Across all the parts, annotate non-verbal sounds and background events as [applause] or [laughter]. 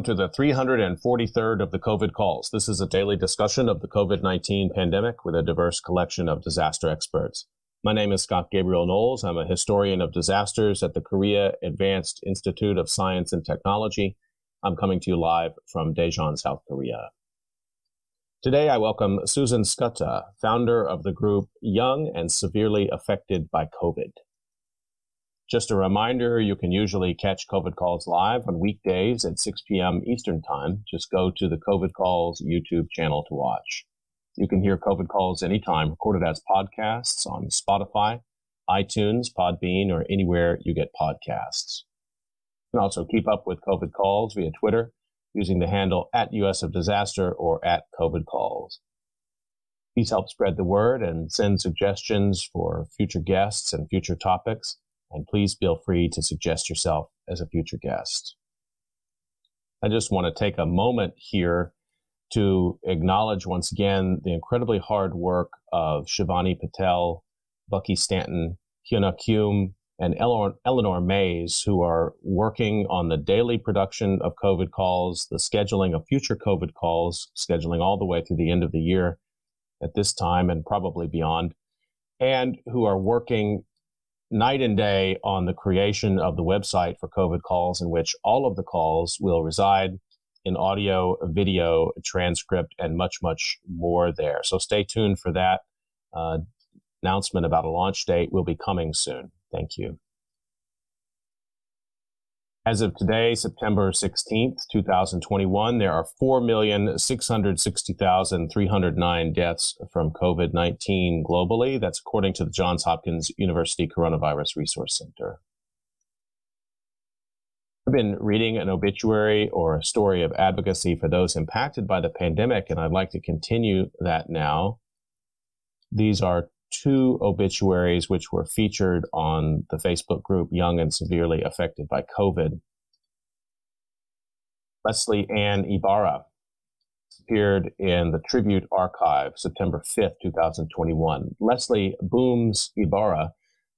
welcome to the 343rd of the COVID calls. This is a daily discussion of the COVID 19 pandemic with a diverse collection of disaster experts. My name is Scott Gabriel Knowles. I'm a historian of disasters at the Korea Advanced Institute of Science and Technology. I'm coming to you live from Daejeon, South Korea. Today, I welcome Susan Skutta, founder of the group Young and Severely Affected by COVID. Just a reminder, you can usually catch COVID Calls live on weekdays at 6 p.m. Eastern Time. Just go to the COVID Calls YouTube channel to watch. You can hear COVID Calls anytime, recorded as podcasts on Spotify, iTunes, Podbean, or anywhere you get podcasts. You can also keep up with COVID Calls via Twitter using the handle at US of Disaster or at COVID Calls. Please help spread the word and send suggestions for future guests and future topics and please feel free to suggest yourself as a future guest. I just want to take a moment here to acknowledge once again the incredibly hard work of Shivani Patel, Bucky Stanton, Hyuna Kyum, and Eleanor, Eleanor Mays, who are working on the daily production of COVID calls, the scheduling of future COVID calls, scheduling all the way through the end of the year at this time and probably beyond, and who are working night and day on the creation of the website for COVID calls, in which all of the calls will reside in audio, video, transcript, and much, much more there. So stay tuned for that. Uh, announcement about a launch date will be coming soon. Thank you. As of today, September 16th, 2021, there are 4,660,309 deaths from COVID 19 globally. That's according to the Johns Hopkins University Coronavirus Resource Center. I've been reading an obituary or a story of advocacy for those impacted by the pandemic, and I'd like to continue that now. These are two obituaries which were featured on the Facebook group Young and Severely Affected by COVID. Leslie Ann Ibarra appeared in the Tribute Archive September 5th, 2021. Leslie Booms Ibarra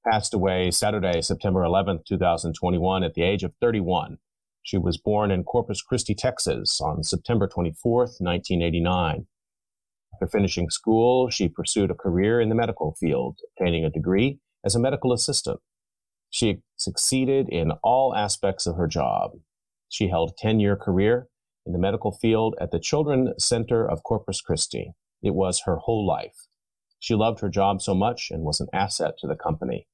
passed away Saturday, September 11th, 2021, at the age of 31. She was born in Corpus Christi, Texas on September 24th, 1989. After finishing school, she pursued a career in the medical field, obtaining a degree as a medical assistant. She succeeded in all aspects of her job. She held a 10 year career in the medical field at the Children's Center of Corpus Christi. It was her whole life. She loved her job so much and was an asset to the company.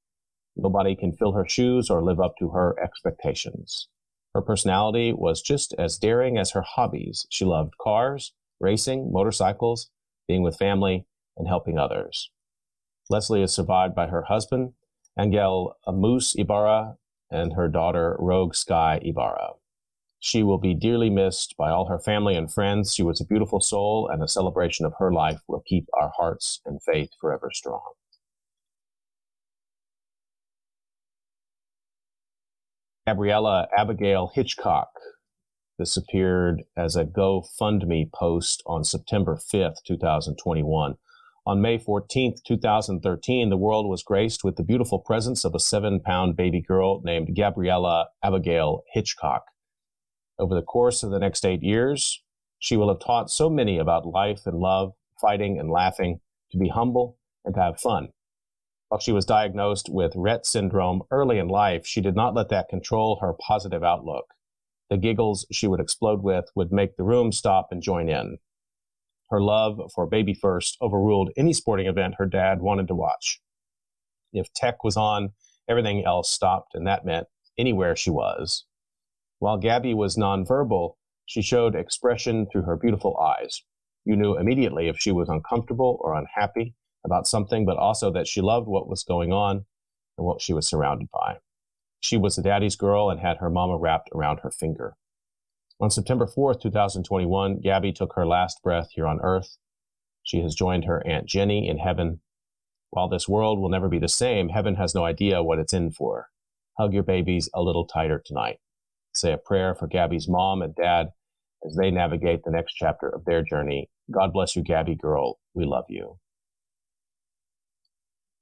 Nobody can fill her shoes or live up to her expectations. Her personality was just as daring as her hobbies. She loved cars, racing, motorcycles, being with family, and helping others. Leslie is survived by her husband, Angel Amus Ibarra, and her daughter, Rogue Sky Ibarra. She will be dearly missed by all her family and friends. She was a beautiful soul, and a celebration of her life will keep our hearts and faith forever strong. Gabriella Abigail Hitchcock this appeared as a GoFundMe post on September 5th, 2021. On May 14th, 2013, the world was graced with the beautiful presence of a seven pound baby girl named Gabriella Abigail Hitchcock. Over the course of the next eight years, she will have taught so many about life and love, fighting and laughing, to be humble and to have fun. While she was diagnosed with Rett syndrome early in life, she did not let that control her positive outlook. The giggles she would explode with would make the room stop and join in. Her love for Baby First overruled any sporting event her dad wanted to watch. If tech was on, everything else stopped, and that meant anywhere she was. While Gabby was nonverbal, she showed expression through her beautiful eyes. You knew immediately if she was uncomfortable or unhappy about something, but also that she loved what was going on and what she was surrounded by. She was a daddy's girl and had her mama wrapped around her finger. On September 4th, 2021, Gabby took her last breath here on earth. She has joined her Aunt Jenny in heaven. While this world will never be the same, heaven has no idea what it's in for. Hug your babies a little tighter tonight. Say a prayer for Gabby's mom and dad as they navigate the next chapter of their journey. God bless you, Gabby girl. We love you.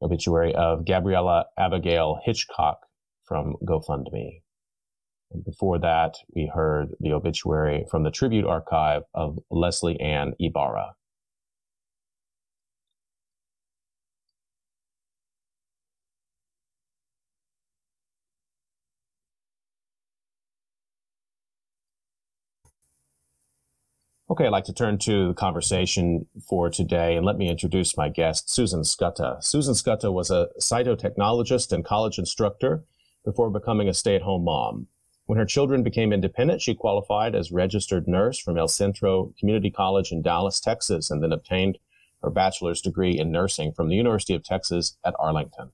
Obituary of Gabriella Abigail Hitchcock, from GoFundMe. And before that, we heard the obituary from the Tribute Archive of Leslie Ann Ibarra. Okay, I'd like to turn to the conversation for today, and let me introduce my guest, Susan Skutta. Susan Skutta was a cytotechnologist and college instructor before becoming a stay at home mom. When her children became independent, she qualified as registered nurse from El Centro Community College in Dallas, Texas, and then obtained her bachelor's degree in nursing from the University of Texas at Arlington.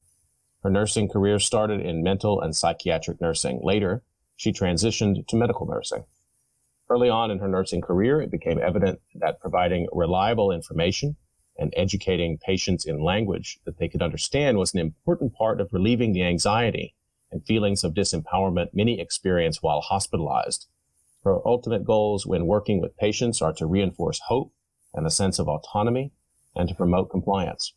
Her nursing career started in mental and psychiatric nursing. Later, she transitioned to medical nursing. Early on in her nursing career, it became evident that providing reliable information and educating patients in language that they could understand was an important part of relieving the anxiety and feelings of disempowerment many experience while hospitalized. Her ultimate goals when working with patients are to reinforce hope and a sense of autonomy and to promote compliance.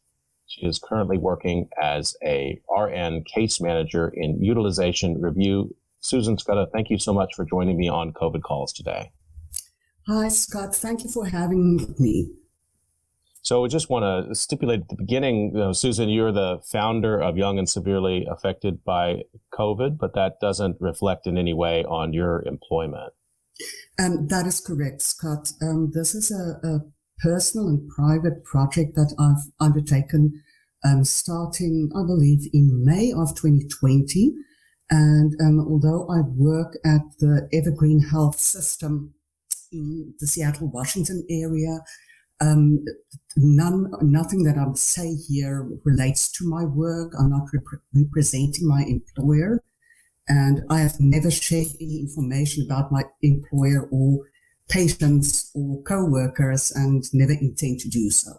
She is currently working as a RN case manager in utilization review Susan Skutta, thank you so much for joining me on COVID Calls today. Hi, Scott. Thank you for having me. So, I just want to stipulate at the beginning, you know, Susan, you're the founder of Young and Severely Affected by COVID, but that doesn't reflect in any way on your employment. Um, that is correct, Scott. Um, this is a, a, personal and private project that I've undertaken um, starting, I believe, in May of 2020. And um, although I work at the Evergreen Health System in the Seattle, Washington area, um, none, nothing that I say here relates to my work. I'm not rep- representing my employer, and I have never shared any information about my employer or patients or co-workers, and never intend to do so.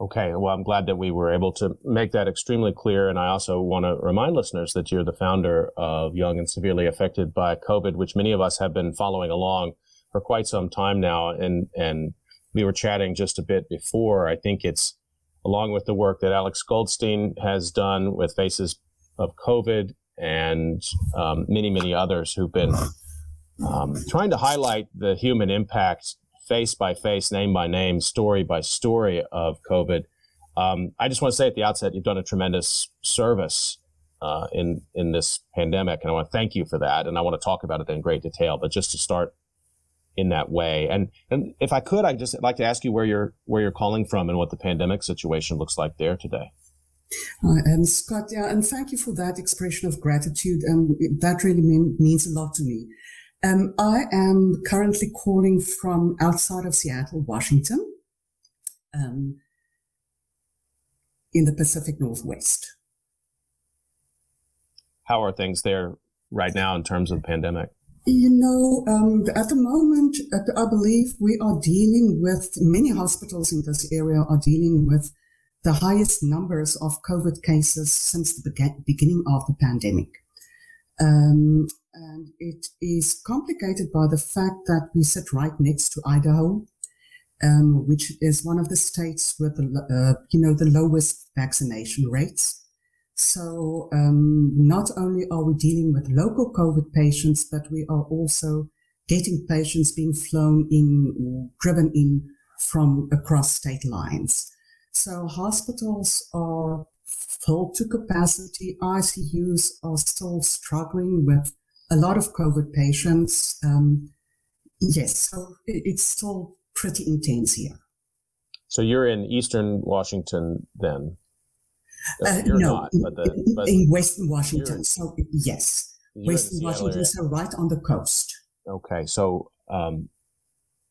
Okay, well, I'm glad that we were able to make that extremely clear. And I also want to remind listeners that you're the founder of Young and Severely Affected by COVID, which many of us have been following along for quite some time now. And, and we were chatting just a bit before. I think it's along with the work that Alex Goldstein has done with Faces of COVID and um, many, many others who've been um, trying to highlight the human impact face by face, name by name, story by story of COVID. Um, I just want to say at the outset, you've done a tremendous service uh, in in this pandemic, and I want to thank you for that. And I want to talk about it in great detail. But just to start in that way, and and if I could, I'd just like to ask you where you're where you're calling from and what the pandemic situation looks like there today. Uh, and Scott, yeah, and thank you for that expression of gratitude. And that really mean, means a lot to me. Um, I am currently calling from outside of Seattle, Washington, um, in the Pacific Northwest. How are things there right now in terms of the pandemic? You know, um, at the moment, I believe we are dealing with many hospitals in this area are dealing with the highest numbers of COVID cases since the beginning of the pandemic. Um, and it is complicated by the fact that we sit right next to Idaho, um, which is one of the states with the uh, you know the lowest vaccination rates. So um, not only are we dealing with local COVID patients, but we are also getting patients being flown in or driven in from across state lines. So hospitals are full to capacity. ICUs are still struggling with a lot of COVID patients. Um, yes, so it's still pretty intense here. So you're in Eastern Washington then? Uh, no, not, but the, but in Western Washington. So yes, Western Washington, area. so right on the coast. Okay, so um,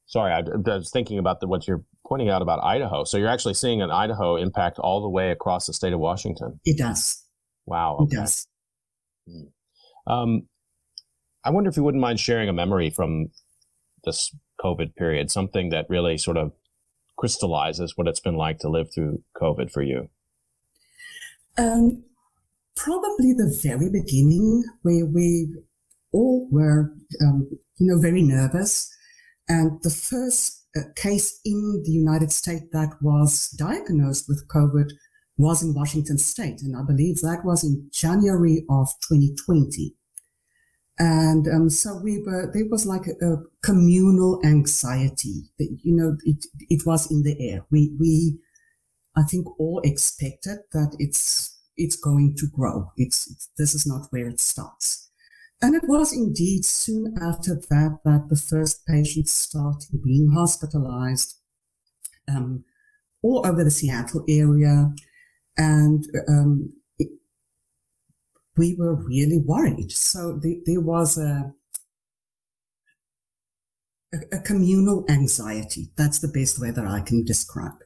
sorry, I, I, was thinking about the, what you're pointing out about Idaho. So you're actually seeing an Idaho impact all the way across the state of Washington. It does. Wow. Okay. It does. Hmm. Um, I wonder if you wouldn't mind sharing a memory from this COVID period, something that really sort of crystallizes what it's been like to live through COVID for you. Um, probably the very beginning, where we all were, um, you know, very nervous, and the first uh, case in the United States that was diagnosed with COVID was in Washington State, and I believe that was in January of 2020. And um, so we were, there was like a, a communal anxiety that, you know, it, it was in the air. We, we, I think all expected that it's, it's going to grow. It's, this is not where it starts. And it was indeed soon after that that the first patients started being hospitalized um, all over the Seattle area. And um, it, we were really worried. So the, there was a, a, a, communal anxiety. That's the best way that I can describe.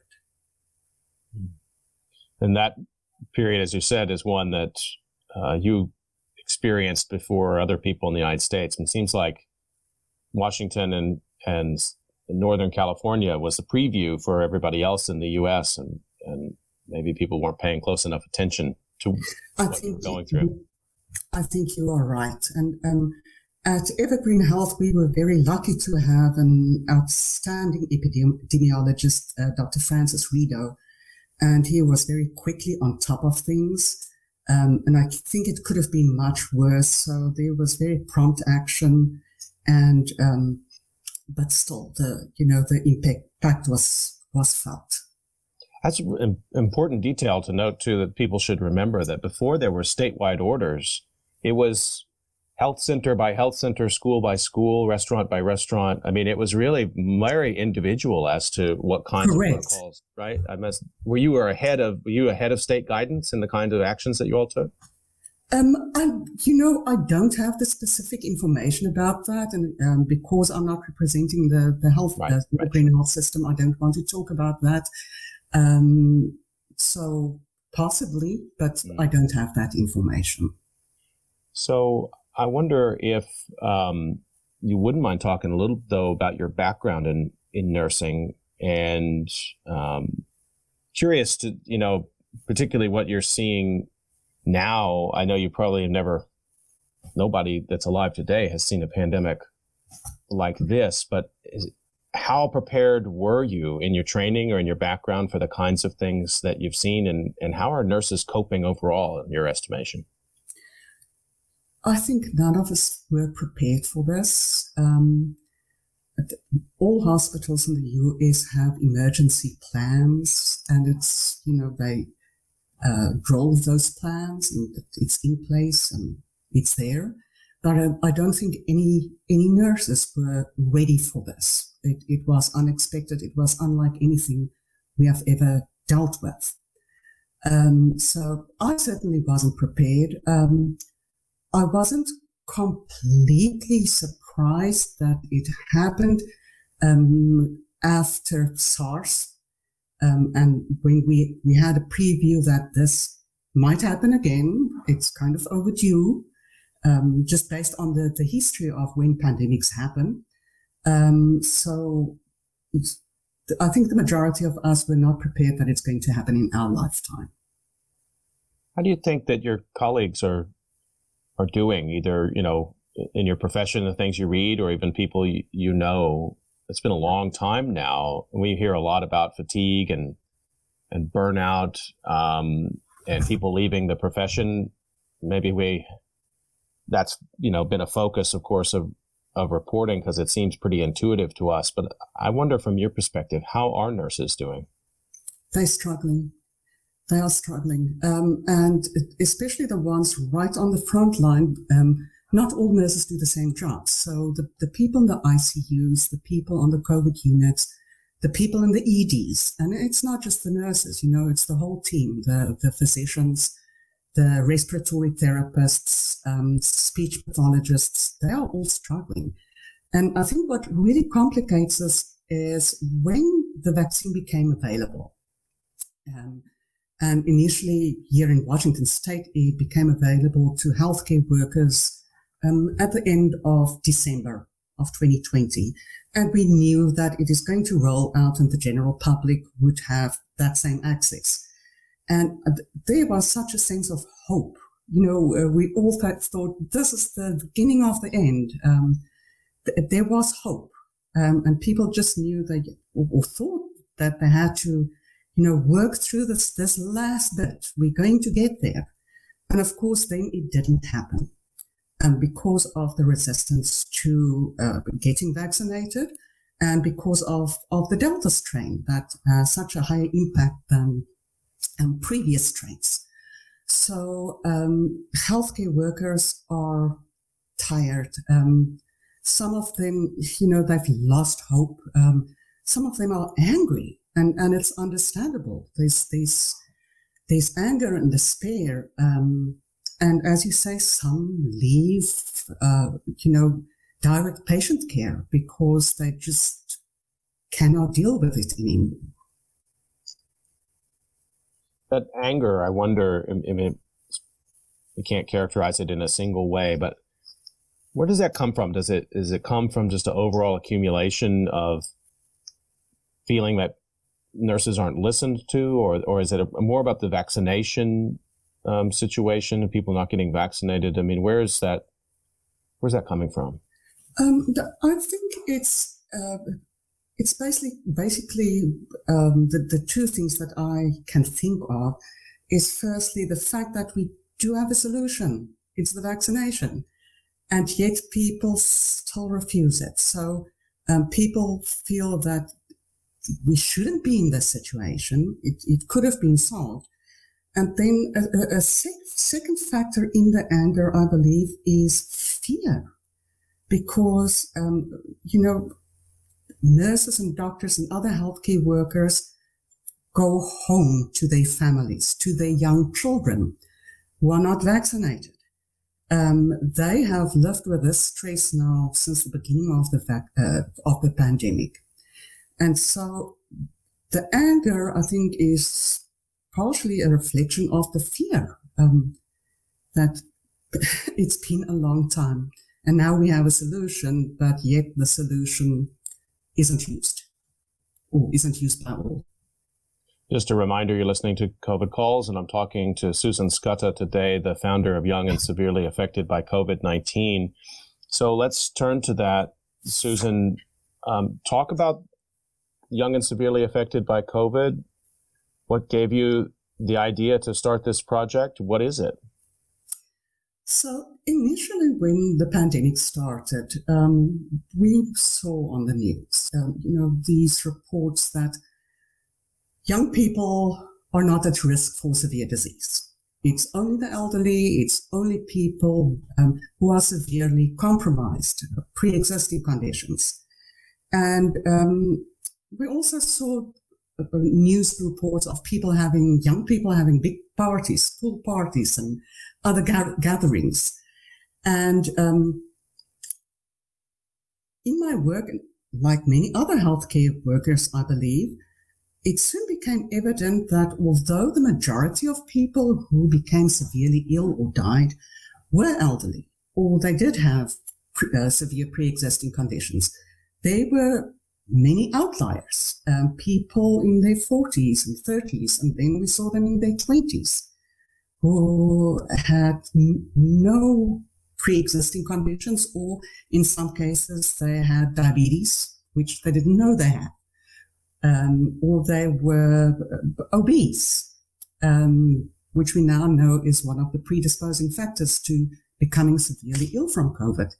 And that period, as you said, is one that uh, you experienced before other people in the United States. And it seems like Washington and and Northern California was the preview for everybody else in the U.S. and and maybe people weren't paying close enough attention to I what think going through. I think you are right, and um, at Evergreen Health, we were very lucky to have an outstanding epidemiologist, uh, Dr. Francis Riedo, and he was very quickly on top of things. Um, and I think it could have been much worse. So there was very prompt action, and um, but still, the you know the impact was was felt. That's an important detail to note too that people should remember that before there were statewide orders, it was health center by health center, school by school, restaurant by restaurant. I mean, it was really very individual as to what kinds Correct. of protocols, right? I must, were you ahead of, were you ahead of state guidance in the kind of actions that you all took? Um, I, you know, I don't have the specific information about that, and um, because I'm not representing the the health, right, uh, the right. green health system, I don't want to talk about that. Um, so possibly, but mm. I don't have that information. So I wonder if um, you wouldn't mind talking a little though about your background in in nursing and um, curious to you know particularly what you're seeing now. I know you probably have never nobody that's alive today has seen a pandemic like this, but is, how prepared were you in your training or in your background for the kinds of things that you've seen and, and how are nurses coping overall in your estimation? I think none of us were prepared for this. Um, all hospitals in the US have emergency plans, and it's you know they uh, those plans, and it's in place and it's there. But I, I don't think any any nurses were ready for this. It, it was unexpected. It was unlike anything we have ever dealt with. Um, so I certainly wasn't prepared. Um, I wasn't completely surprised that it happened um, after SARS. Um, and when we, we had a preview that this might happen again, it's kind of overdue, um, just based on the, the history of when pandemics happen. Um, so I think the majority of us were not prepared that it's going to happen in our lifetime. How do you think that your colleagues are are doing, either you know in your profession, the things you read, or even people you, you know. It's been a long time now. We hear a lot about fatigue and and burnout, um, and people leaving the profession. Maybe we that's you know been a focus, of course, of of reporting because it seems pretty intuitive to us. But I wonder, from your perspective, how are nurses doing? They're struggling they are struggling. Um, and especially the ones right on the front line, um, not all nurses do the same job. So the, the people in the ICUs, the people on the COVID units, the people in the EDs, and it's not just the nurses, you know, it's the whole team, the, the physicians, the respiratory therapists, um, speech pathologists, they are all struggling. And I think what really complicates us is when the vaccine became available. Um, and initially, here in Washington state, it became available to healthcare workers um, at the end of December of 2020. And we knew that it is going to roll out and the general public would have that same access. And there was such a sense of hope. You know, uh, we all thought this is the beginning of the end. Um, th- there was hope. Um, and people just knew they or, or thought that they had to you know, work through this, this last bit. We're going to get there. And of course, then it didn't happen. and because of the resistance to uh, getting vaccinated and because of, of the Delta strain that has such a higher impact than um, previous strains. So um, healthcare workers are tired. Um, some of them, you know, they've lost hope. Um, some of them are angry, and, and it's understandable. There's there's there's anger and despair. Um, and as you say, some leave, uh, you know, direct patient care because they just cannot deal with it anymore. That anger, I wonder, I mean, you can't characterize it in a single way, but where does that come from? Does it does it come from just an overall accumulation of feeling that nurses aren't listened to, or or is it a, more about the vaccination um, situation people not getting vaccinated? I mean, where is that? Where's that coming from? Um, I think it's uh, it's basically basically um, the the two things that I can think of is firstly the fact that we do have a solution. It's the vaccination, and yet people still refuse it. So um, people feel that we shouldn't be in this situation. It, it could have been solved. And then a, a, a second factor in the anger, I believe, is fear. Because, um, you know, nurses and doctors and other healthcare workers go home to their families, to their young children who are not vaccinated. Um, they have lived with this stress now since the beginning of the uh, of the pandemic. And so the anger, I think, is partially a reflection of the fear um, that [laughs] it's been a long time. And now we have a solution, but yet the solution isn't used or isn't used by all. Just a reminder, you're listening to COVID Calls, and I'm talking to Susan Skutta today, the founder of Young and Severely Affected by COVID 19. So let's turn to that. Susan, um, talk about young and severely affected by COVID. What gave you the idea to start this project? What is it? So, initially, when the pandemic started, um, we saw on the news, um, you know, these reports that young people are not at risk for severe disease. It's only the elderly, it's only people um, who are severely compromised, pre existing conditions. And um, we also saw news reports of people having young people having big parties, pool parties, and other ga- gatherings. And um, in my work, like many other healthcare workers, I believe, it soon became evident that although the majority of people who became severely ill or died were elderly, or they did have pre- uh, severe pre-existing conditions, they were many outliers, um, people in their 40s and 30s, and then we saw them in their 20s who had n- no pre-existing conditions, or in some cases they had diabetes, which they didn't know they had, um, or they were uh, obese, um, which we now know is one of the predisposing factors to becoming severely ill from COVID.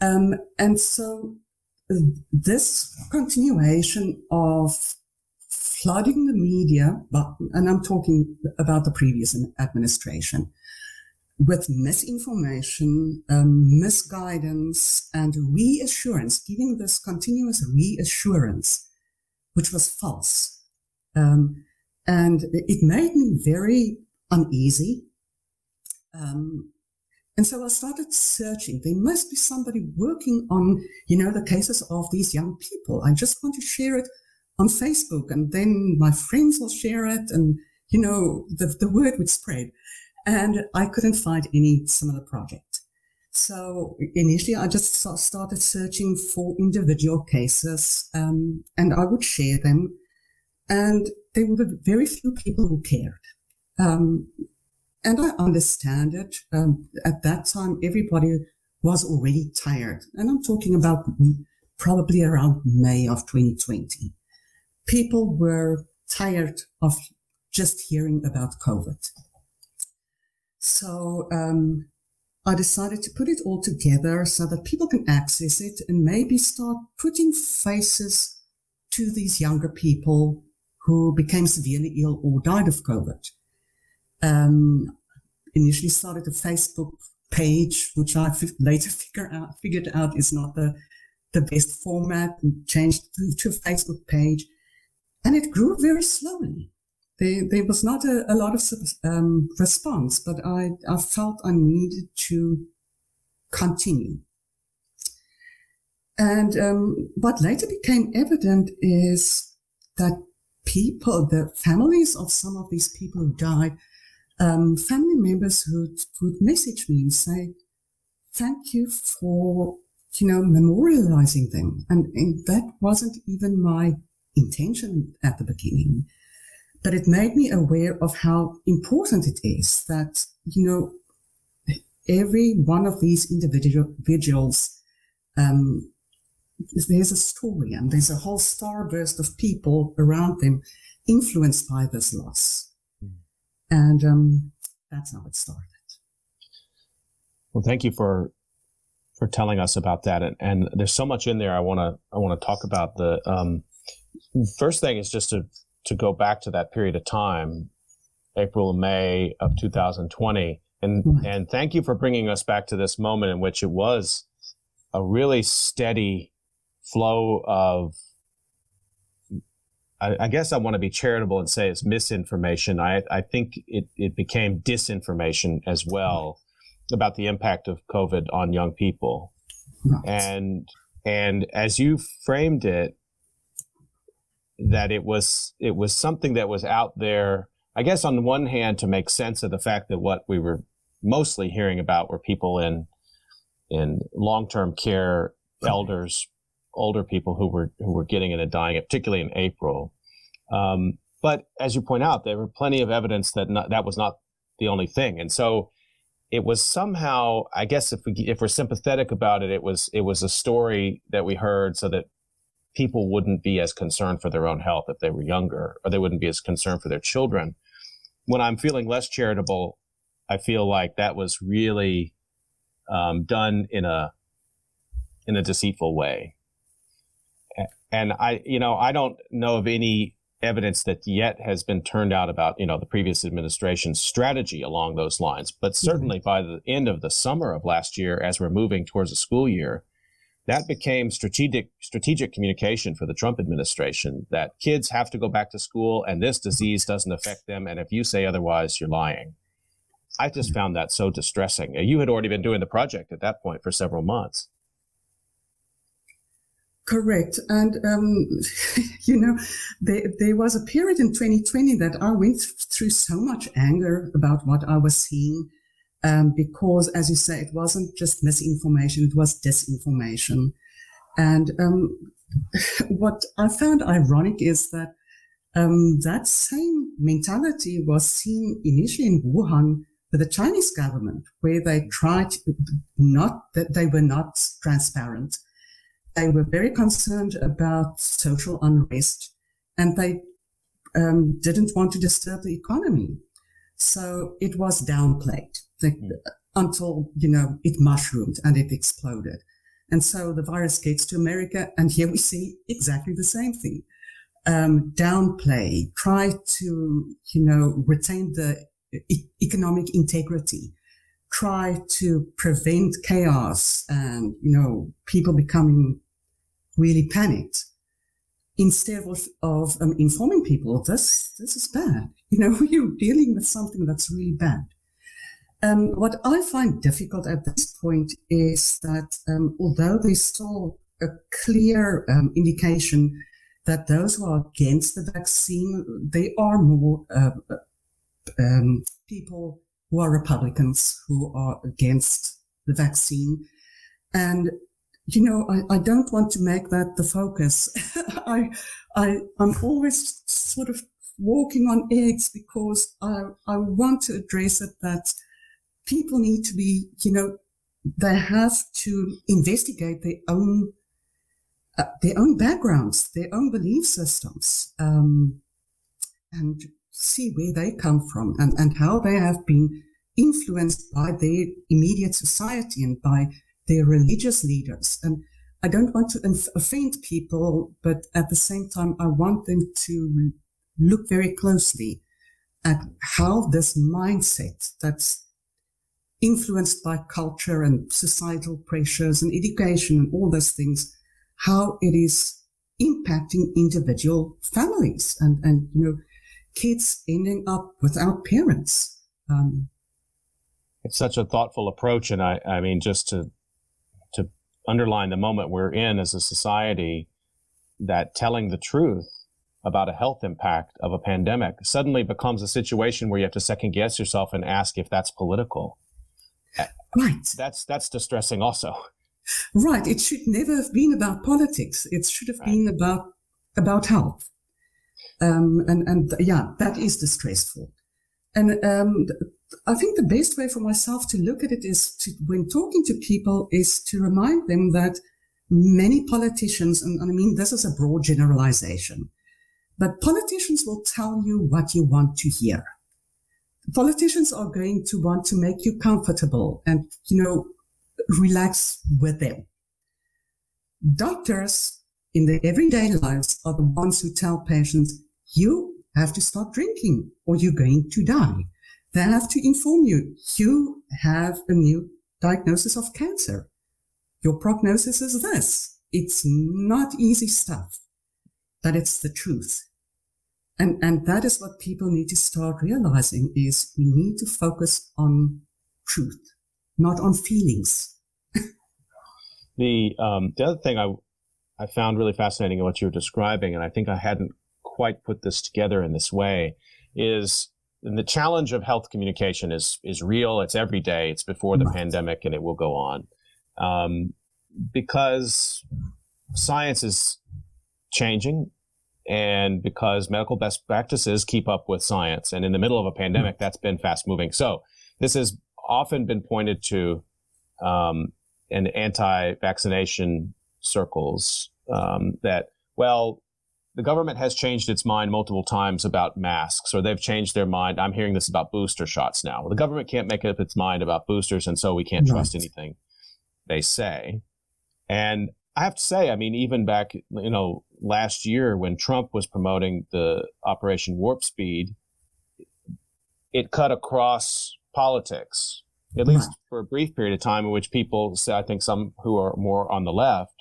Um, and so this continuation of flooding the media, but, and I'm talking about the previous administration, with misinformation, um, misguidance, and reassurance, giving this continuous reassurance, which was false. Um, and it made me very uneasy. Um, and so I started searching. There must be somebody working on, you know, the cases of these young people. I just want to share it on Facebook and then my friends will share it and, you know, the, the word would spread. And I couldn't find any similar project. So initially I just started searching for individual cases, um, and I would share them. And there were very few people who cared. Um, and I understand it. Um, at that time, everybody was already tired. And I'm talking about probably around May of 2020. People were tired of just hearing about COVID. So um, I decided to put it all together so that people can access it and maybe start putting faces to these younger people who became severely ill or died of COVID. Um, initially started a Facebook page, which I later figure out, figured out is not the, the best format and changed to, to a Facebook page. And it grew very slowly. There, there was not a, a lot of um, response, but I, I felt I needed to continue. And um, what later became evident is that people, the families of some of these people who died, um, family members who would message me and say, thank you for, you know, memorializing them. And, and that wasn't even my intention at the beginning. But it made me aware of how important it is that, you know, every one of these individuals, um, there's a story and there's a whole starburst of people around them influenced by this loss. And um, that's how it started. Well, thank you for for telling us about that. And, and there's so much in there. I want to I want to talk about the um, first thing is just to to go back to that period of time, April and May of 2020. And mm-hmm. and thank you for bringing us back to this moment in which it was a really steady flow of I, I guess I want to be charitable and say it's misinformation. I, I think it, it became disinformation as well about the impact of COVID on young people. And and as you framed it, that it was it was something that was out there. I guess on the one hand to make sense of the fact that what we were mostly hearing about were people in in long term care, elders, older people who were who were getting it and dying, particularly in April. Um, but as you point out, there were plenty of evidence that not, that was not the only thing, and so it was somehow, I guess, if we if we're sympathetic about it, it was it was a story that we heard so that people wouldn't be as concerned for their own health if they were younger, or they wouldn't be as concerned for their children. When I'm feeling less charitable, I feel like that was really um, done in a in a deceitful way. And I, you know, I don't know of any evidence that yet has been turned out about you know the previous administration's strategy along those lines but mm-hmm. certainly mm-hmm. by the end of the summer of last year as we're moving towards a school year that became strategic strategic communication for the Trump administration that kids have to go back to school and this disease doesn't affect them and if you say otherwise you're lying i just mm-hmm. found that so distressing you had already been doing the project at that point for several months Correct. And, um, [laughs] you know, there, there was a period in 2020 that I went through so much anger about what I was seeing. Um, because, as you say, it wasn't just misinformation, it was disinformation. And um, [laughs] what I found ironic is that um, that same mentality was seen initially in Wuhan with the Chinese government, where they tried not that they were not transparent they were very concerned about social unrest and they um, didn't want to disturb the economy. So it was downplayed the, mm. until, you know, it mushroomed and it exploded. And so the virus gets to America and here we see exactly the same thing. Um, downplay, try to, you know, retain the e- economic integrity, try to prevent chaos and, you know, people becoming really panicked. Instead of, of um, informing people this this is bad. [laughs] You know [laughs] you're dealing with something that's really bad. Um, what i find difficult at this point is that um, although there's still a clear um, indication that those who are against the vaccine they are more uh, people who are republicans who are against the vaccine. And you know, I, I don't want to make that the focus. [laughs] I, I, I'm always sort of walking on eggs because I, I want to address it that people need to be, you know, they have to investigate their own, uh, their own backgrounds, their own belief systems, um, and see where they come from and, and how they have been influenced by their immediate society and by their religious leaders. And I don't want to offend people, but at the same time, I want them to look very closely at how this mindset that's influenced by culture and societal pressures and education and all those things, how it is impacting individual families and, and you know, kids ending up without parents. Um, it's such a thoughtful approach. And I, I mean, just to, to underline the moment we're in as a society, that telling the truth about a health impact of a pandemic suddenly becomes a situation where you have to second guess yourself and ask if that's political. Right. That's that's distressing also. Right. It should never have been about politics. It should have right. been about about health. Um, and and yeah, that is distressful. And um, I think the best way for myself to look at it is to, when talking to people, is to remind them that many politicians, and, I mean this is a broad generalization, but politicians will tell you what you want to hear. Politicians are going to want to make you comfortable and, you know, relax with them. Doctors in their everyday lives are the ones who tell patients, you have to stop drinking or you're going to die. They have to inform you, you have a new diagnosis of cancer. Your prognosis is this. It's not easy stuff but it's the truth. And, and that is what people need to start realizing is we need to focus on truth, not on feelings. [laughs] the, um, the other thing I, I found really fascinating in what you were describing, and I think I hadn't quite put this together in this way, is the challenge of health communication is is real. It's every day. It's before the pandemic, and it will go on, um, because science is changing and because medical best practices keep up with science. And in the middle of a pandemic, that's been fast moving. So this has often been pointed to um, in anti-vaccination circles um, that well, the government has changed its mind multiple times about masks, or they've changed their mind. I'm hearing this about booster shots now. Well, the government can't make up its mind about boosters, and so we can't right. trust anything they say. And I have to say, I mean, even back, you know, last year when Trump was promoting the Operation Warp Speed, it cut across politics, at least for a brief period of time, in which people, say I think some who are more on the left,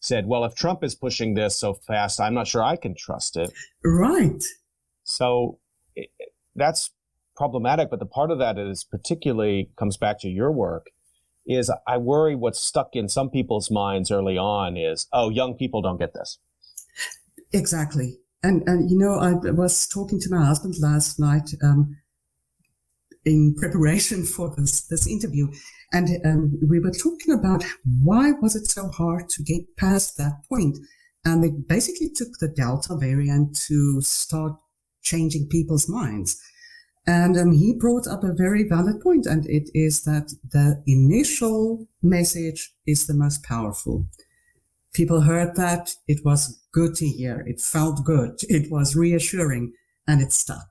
said, well, if Trump is pushing this so fast, I'm not sure I can trust it. Right. So it, that's problematic. But the part of that is particularly comes back to your work is I worry what's stuck in some people's minds early on is, oh, young people don't get this. Exactly. And, and you know, I was talking to my husband last night um, in preparation for this, this interview, and um, we were talking about why was it so hard to get past that point? And it basically took the Delta variant to start changing people's minds. And um, he brought up a very valid point, and it is that the initial message is the most powerful. People heard that. It was good to hear. It felt good. It was reassuring, and it stuck.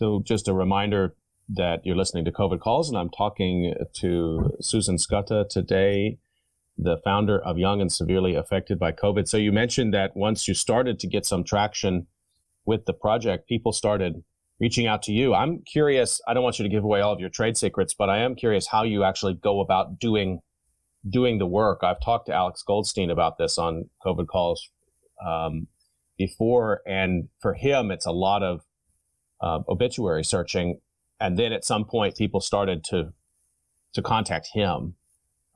So just a reminder that you're listening to COVID Calls, and I'm talking to Susan Skutta today, the founder of Young and Severely Affected by COVID. So you mentioned that once you started to get some traction with the project, people started reaching out to you. I'm curious, I don't want you to give away all of your trade secrets, but I am curious how you actually go about doing doing the work. I've talked to Alex Goldstein about this on COVID calls um, before, and for him, it's a lot of uh, obituary searching, and then at some point people started to to contact him,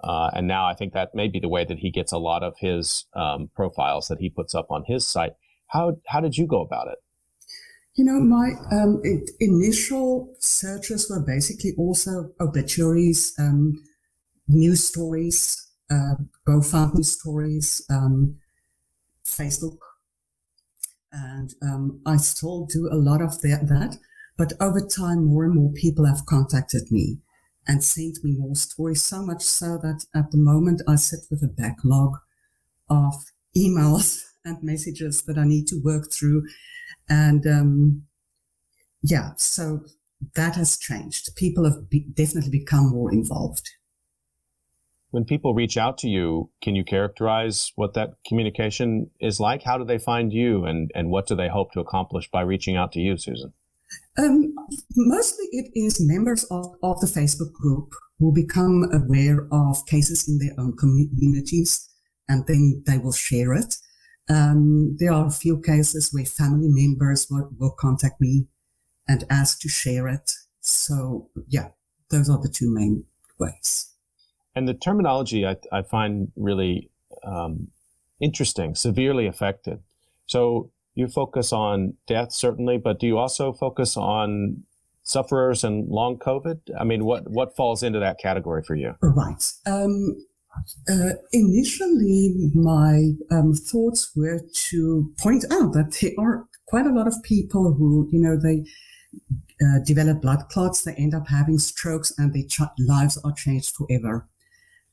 uh, and now I think that may be the way that he gets a lot of his um, profiles that he puts up on his site. How how did you go about it? You know, my um, it, initial searches were basically also obituaries, um, news stories, uh, GoFundMe stories, um, Facebook, and um, I still do a lot of that, that. But over time, more and more people have contacted me and sent me more stories. So much so that at the moment I sit with a backlog of [laughs] emails and messages that I need to work through and um, yeah, so that has changed. People have be- definitely become more involved. When people reach out to you, can you characterize what that communication is like? How do they find you, and, and what do they hope to accomplish by reaching out to you, Susan? Um, mostly it is members of, of the Facebook group who become aware of cases in their own communities and then they will share it. Um, there are a few cases where family members will, will contact me and ask to share it. So yeah, those are the two main ways. And the terminology I, I find really um, interesting, severely affected. So you focus on death, certainly, but do you also focus on sufferers and long COVID? I mean, what, what falls into that category for you? Right. Um, uh, initially, my um, thoughts were to point out that there are quite a lot of people who, you know, they uh, develop blood clots, they end up having strokes, and their ch- lives are changed forever.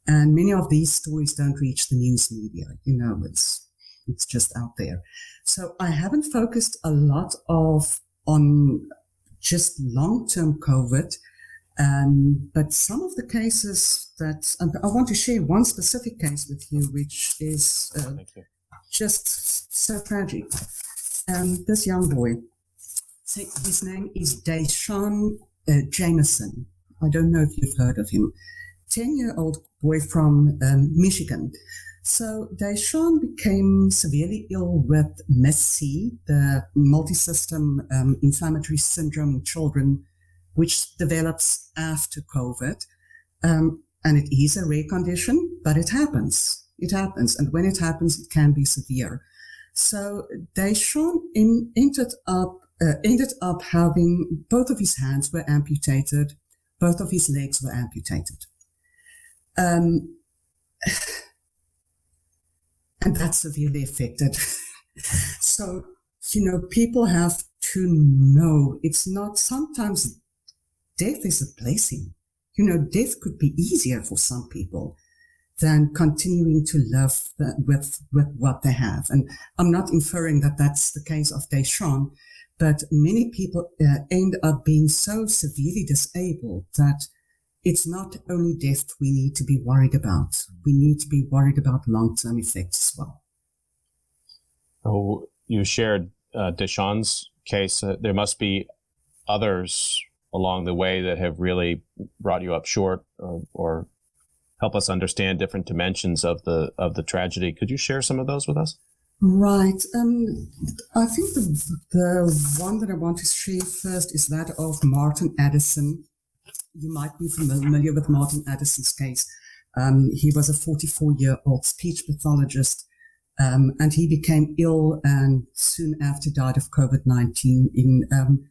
And many of these stories don't reach the news media. You know, it's it's just out there. So I haven't focused a lot of on just long-term COVID um, but some of the cases that I want to share one specific case with you, which is uh, just so tragic. Um, this young boy, his name is Deshaun uh, Jameson. I don't know if you've heard of him. 10 year old boy from um, Michigan. So Deshaun became severely ill with MIS-C, the multi-system um, inflammatory syndrome in children which develops after COVID. Um, and it is a rare condition, but it happens. It happens. And when it happens, it can be severe. So Deshaun in, ended up, uh, ended up having both of his hands were amputated. Both of his legs were amputated. Um, and that's severely affected. [laughs] so, you know, people have to know it's not sometimes death is a blessing. You know, death could be easier for some people than continuing to live with, with what they have. And I'm not inferring that that's the case of Deshaun, but many people uh, end up being so severely disabled that it's not only death we need to be worried about. We need to be worried about long-term effects as well. Oh, you shared uh, Deshaun's case. Uh, there must be others along the way that have really brought you up short or, or help us understand different dimensions of the of the tragedy. Could you share some of those with us? Right. Um, I think the the one that I want to share first is that of Martin Addison. You might be familiar with Martin Addison's case. Um, he was a 44 year old speech pathologist, um, and he became ill and soon after died of COVID 19 in, um,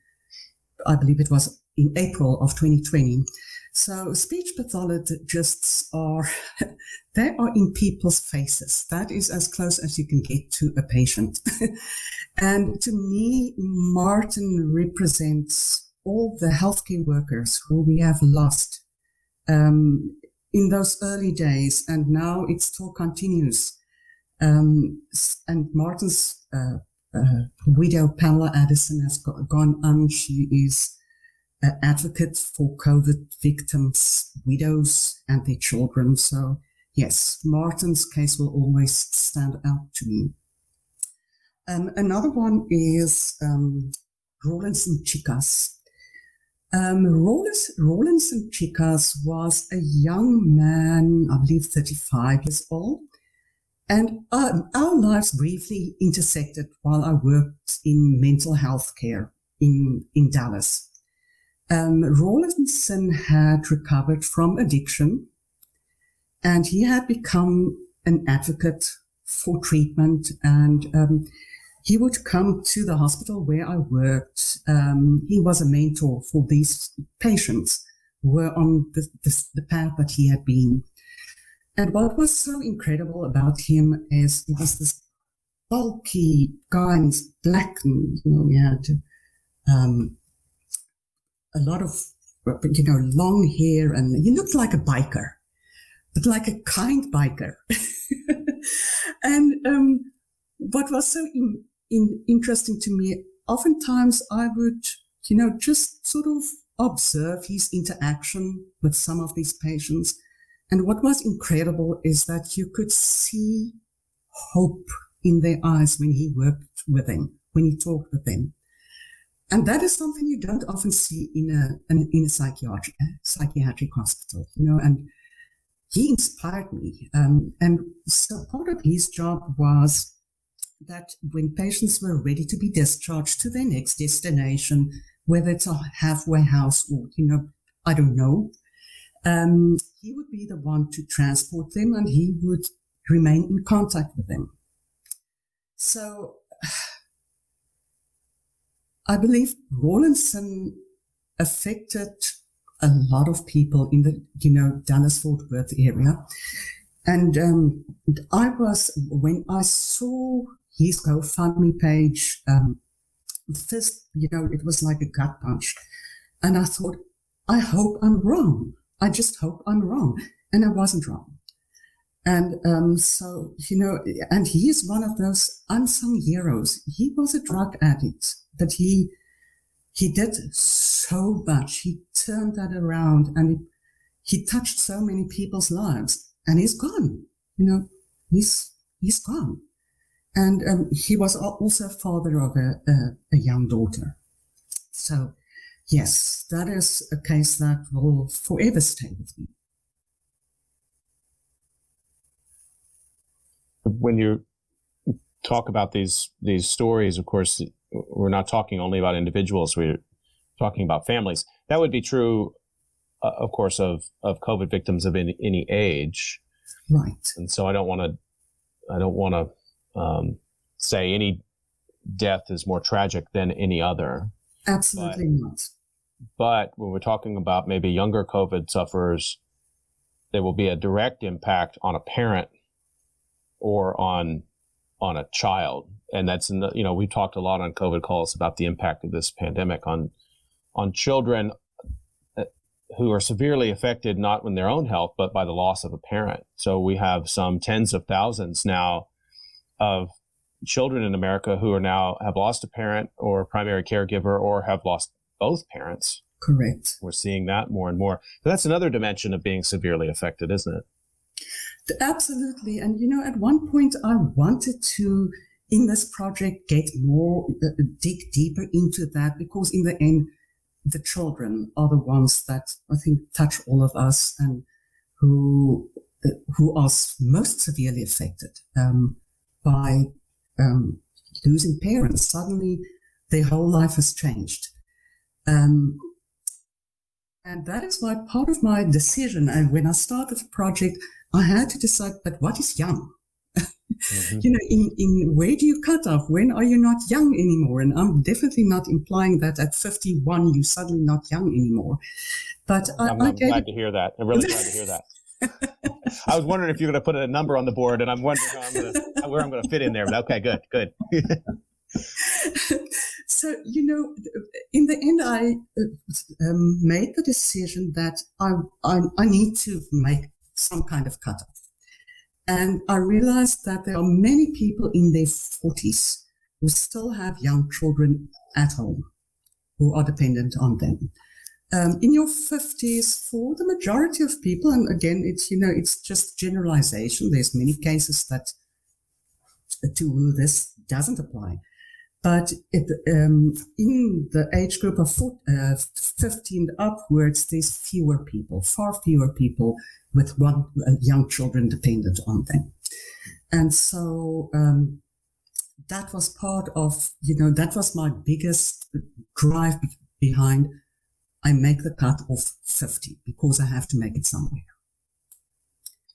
I believe it was in April of 2020. So speech pathologists are, [laughs] they are in people's faces. That is as close as you can get to a patient. [laughs] and to me, Martin represents all the healthcare workers who we have lost um, in those early days, and now it still continues. Um, and Martin's uh, uh, widow, Pamela Addison, has gone on. She is uh, advocate for COVID victims, widows, and their children. So, yes, Martin's case will always stand out to me. Um, another one is um, Rawlinson Chicas. Um, Rawlins, Rawlinson Chicas was a young man, I believe 35 years old, and uh, our lives briefly intersected while I worked in mental health care in, in Dallas um, Rawlinson had recovered from addiction and he had become an advocate for treatment. And um, he would come to the hospital where I worked. Um, he was a mentor for these patients who were on the, the, the path that he had been. And what was so incredible about him is he was this bulky guy he's black and, you know, he had um, a lot of, you know, long hair and he looked like a biker, but like a kind biker. [laughs] and um, what was so in, in, interesting to me, oftentimes I would, you know, just sort of observe his interaction with some of these patients. And what was incredible is that you could see hope in their eyes when he worked with them, when he talked with them. And that is something you don't often see in a, in a psychiatric, psychiatric hospital, you know, and he inspired me. Um, and so part of his job was that when patients were ready to be discharged to their next destination, whether it's a halfway house or, you know, I don't know, um, he would be the one to transport them and he would remain in contact with them. So [sighs] I believe Rawlinson affected a lot of people in the, you know, Dallas Fort Worth area. And um, I was, when I saw his GoFundMe page, um, first, you know, it was like a gut punch. And I thought, I hope I'm wrong. I just hope I'm wrong. And I wasn't wrong. And um, so, you know, and he is one of those unsung heroes. He was a drug addict, but he he did so much. He turned that around and he, he touched so many people's lives. And he's gone. You know, he's he's gone. And um, he was also father of a, a, a young daughter. So, yes, that is a case that will forever stay with me. When you talk about these these stories, of course, we're not talking only about individuals. We're talking about families. That would be true, uh, of course, of of COVID victims of any, any age. Right. And so I don't want to I don't want to um, say any death is more tragic than any other. Absolutely but, not. But when we're talking about maybe younger COVID sufferers, there will be a direct impact on a parent or on on a child, and that's in the, you know we've talked a lot on COVID calls about the impact of this pandemic on on children uh, who are severely affected not in their own health but by the loss of a parent. So we have some tens of thousands now of children in America who are now have lost a parent or a primary caregiver or have lost both parents. Correct. We're seeing that more and more. But that's another dimension of being severely affected, isn't it? Absolutely. And, you know, at one point I wanted to, in this project, get more, uh, dig deeper into that because in the end, the children are the ones that I think touch all of us and who, uh, who are most severely affected. Um, by um, losing parents. Suddenly, their whole life has changed. Um, and that is why part of my decision, and when I started the project, I had to decide, but what is young? Mm-hmm. [laughs] you know, in, in where do you cut off? When are you not young anymore? And I'm definitely not implying that at 51 you're suddenly not young anymore. But I'm, I, am glad to hear that. I'm really glad to hear that. [laughs] I was wondering if you're going to put a number on the board, and I'm wondering I'm gonna, where I'm going to fit in there. But okay, good, good. [laughs] so you know, in the end, I um, made the decision that I, I I need to make some kind of cutoff, and I realized that there are many people in their forties who still have young children at home who are dependent on them um, in your 50s for the majority of people and again it's you know it's just generalization. There's many cases that to who this doesn't apply. But it, um, in the age group of uh, 15 upwards there's fewer people far fewer people with one uh, young children dependent on them. And so um, that was part of you know that was my biggest drive behind I make the cut of 50 because I have to make it somewhere.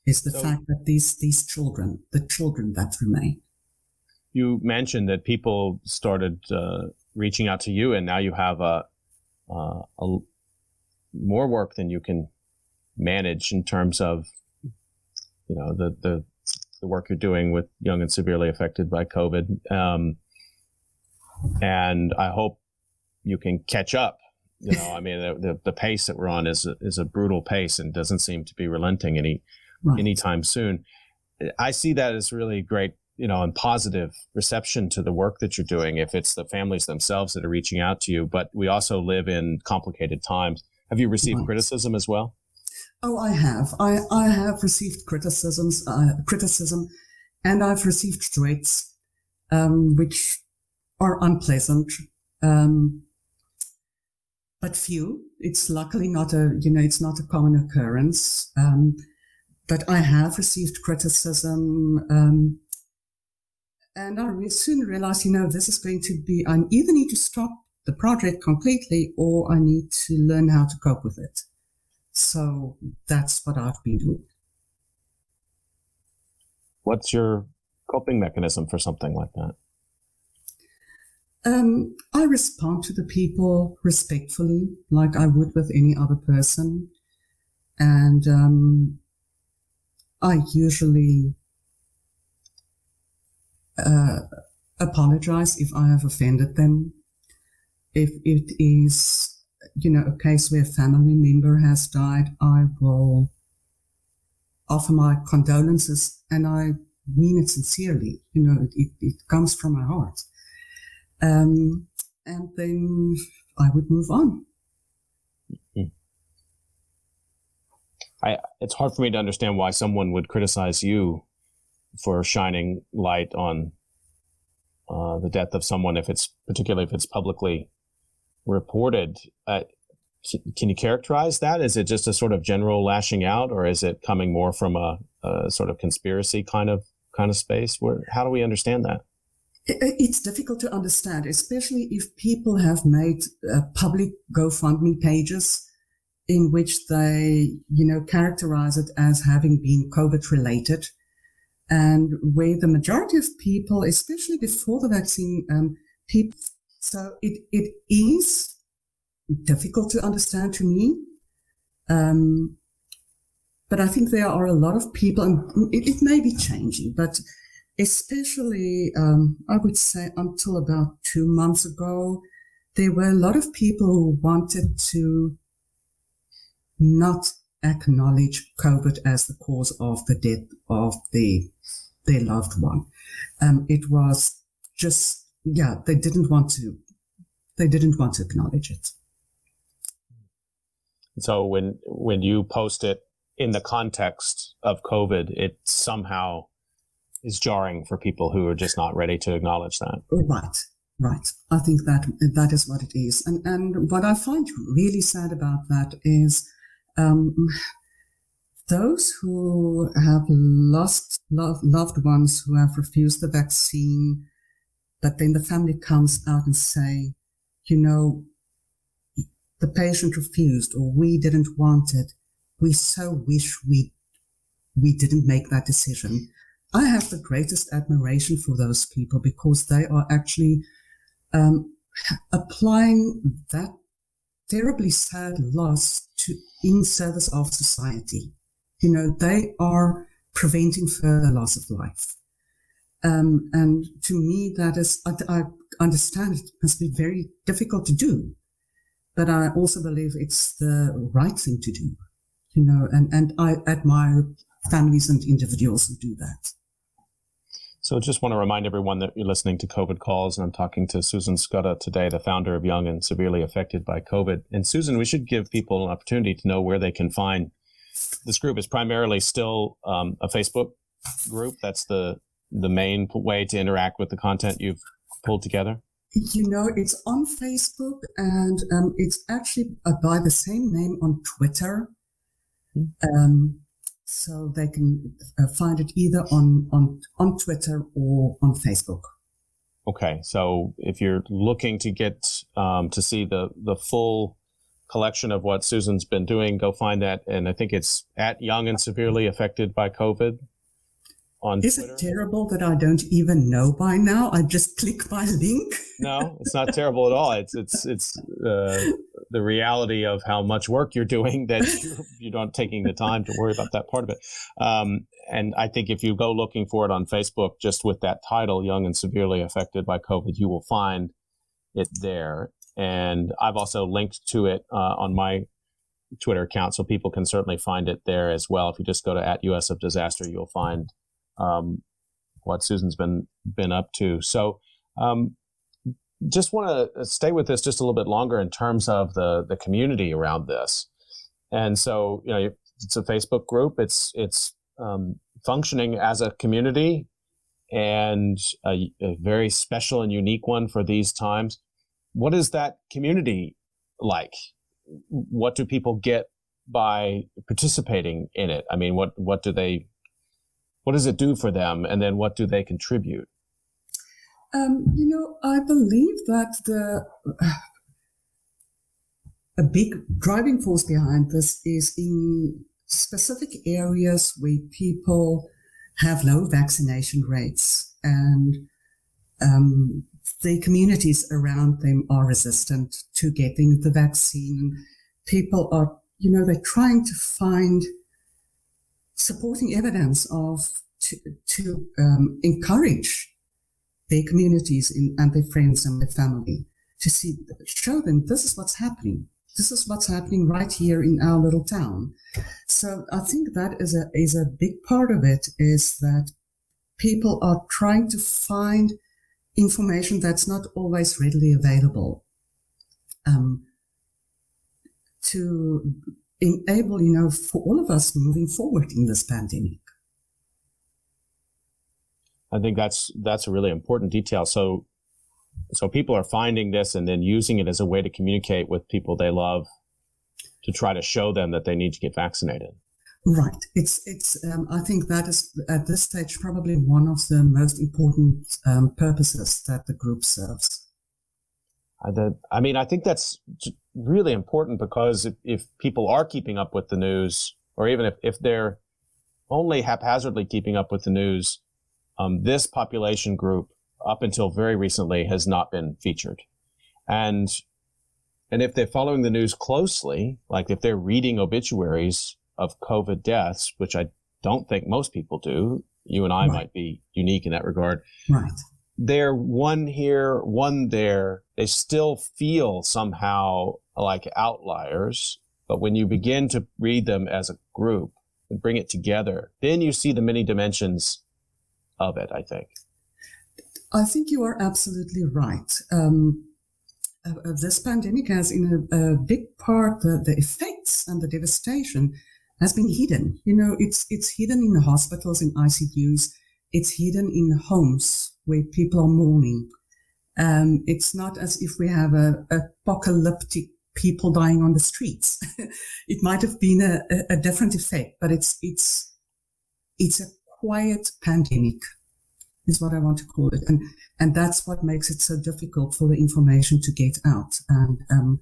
Is the so, fact that these, these children, the children that remain. you mentioned that people started uh, reaching out to you, and now you have a, uh, a more work than you can manage in terms of you know the the the work you're doing with young and severely affected by COVID. Um, and I hope you can catch up. You know, I mean, the, the, the, pace that we're on is a, is a brutal pace and doesn't seem to be relenting any right. anytime soon. I see that as really great, you know, and positive reception to the work that you're doing. If it's the families themselves that are reaching out to you, but we also live in complicated times. Have you received right. criticism as well? Oh, I have. I, I have received criticisms, uh, criticism, and I've received threats, um, which are unpleasant, um, but few. It's luckily not a, you know, it's not a common occurrence. Um, but I have received criticism, um, and I soon realized, you know, this is going to be, I either need to stop the project completely or I need to learn how to cope with it. So that's what I've been doing. What's your coping mechanism for something like that? Um, I respond to the people respectfully, like I would with any other person. And um, I usually uh, apologize if I have offended them. If it is you know, a case where a family member has died, I will offer my condolences and I mean it sincerely. You know, it, it, it comes from my heart. Um, and then I would move on. I, it's hard for me to understand why someone would criticize you for shining light on uh, the death of someone if it's particularly if it's publicly reported. Uh, can you characterize that? Is it just a sort of general lashing out, or is it coming more from a, a sort of conspiracy kind of kind of space? Where how do we understand that? It's difficult to understand, especially if people have made uh, public GoFundMe pages in which they, you know, characterize it as having been COVID related, and where the majority of people, especially before the vaccine, um, people so it, it is difficult to understand to me. Um, but I think there are a lot of people, and it, it may be changing, but especially, um, I would say until about two months ago, there were a lot of people who wanted to not acknowledge COVID as the cause of the death of the, their loved one. Um, it was just yeah, they didn't want to, they didn't want to acknowledge it. So when when you post it in the context of COVID, it somehow is jarring for people who are just not ready to acknowledge that. Right, right. I think that that is what it is, and and what I find really sad about that is. Um, those who have lost loved ones who have refused the vaccine but then the family comes out and say, you know, the patient refused or we didn't want it. We so wish we, we didn't make that decision. I have the greatest admiration for those people because they are actually um, applying that terribly sad loss to in service of society. You know, they are preventing further loss of life. Um, and to me, that is, I, I, understand it must be very difficult to do, but I also believe it's the right thing to do, you know, and, and I admire families and individuals who do that. So I just want to remind everyone that you're listening to COVID Calls, and I'm talking to Susan Skutta today, the founder of Young and Severely Affected by COVID. And Susan, we should give people an opportunity to know where they can find this group. is primarily still um, a Facebook group. That's the the main way to interact with the content you've pulled together? You know, it's on Facebook and um, it's actually uh, by the same name on Twitter. Mm-hmm. Um, so they can uh, find it either on, on, on Twitter or on Facebook. Okay. So if you're looking to get um, to see the, the full collection of what Susan's been doing, go find that. And I think it's at Young and Severely Affected by COVID on Is Twitter. it terrible that I don't even know by now? I just click my link. no, it's not terrible at all. It's it's it's uh, the reality of how much work you're doing that you're, you're not taking the time to worry about that part of it. Um, and I think if you go looking for it on Facebook, just with that title, "Young and Severely Affected by COVID," you will find it there. And I've also linked to it uh, on my Twitter account, so people can certainly find it there as well. If you just go to at US of Disaster, you'll find um, what Susan's been been up to. So. Um, just want to stay with this just a little bit longer in terms of the the community around this. And so, you know, it's a Facebook group. It's it's um, functioning as a community and a, a, very special and unique one for these times. What is that community like? What do people get by participating in it? I mean, what what do they what does it do for them, and then what do they contribute? Um, you know, I believe that the a big driving force behind this is in specific areas where people have low vaccination rates and um, the communities around them are resistant to getting the vaccine. People are, you know, they're trying to find supporting evidence of to, to um, encourage their communities in, and their friends and their family to see, show them this is what's happening. This is what's happening right here in our little town. So I think that is a, is a big part of it is that people are trying to find information that's not always readily available. Um, to enable, you know, for all of us moving forward in this pandemic. I think that's that's a really important detail. So so people are finding this and then using it as a way to communicate with people they love to try to show them that they need to get vaccinated. Right. It's it's. Um, I think that is at this stage probably one of the most important um, purposes that the group serves. I, mean, I think that's really important because if, if people are keeping up with the news, or even if, if they're only haphazardly keeping up with the news, um, this population group up until very recently has not been featured. And and if they're following the news closely, like if they're reading obituaries of COVID deaths, which I don't think most people do, you and I right. might be unique in that regard. Right. They're one here, one there. They still feel somehow like outliers. But when you begin to read them as a group and bring it together, then you see the many dimensions of it, I think. I think you are absolutely right. Um, uh, this pandemic has, in a, a big part, the, the, effects and the devastation has been hidden. You know, it's it's hidden in hospitals, in ICUs. It's hidden in homes where people are mourning. Um, it's not as if we have a, a apocalyptic people dying on the streets. [laughs] it might have been a, a, different effect, but it's it's it's a quiet pandemic is what I want to call it. And, and that's what makes it so difficult for the information to get out. And, um,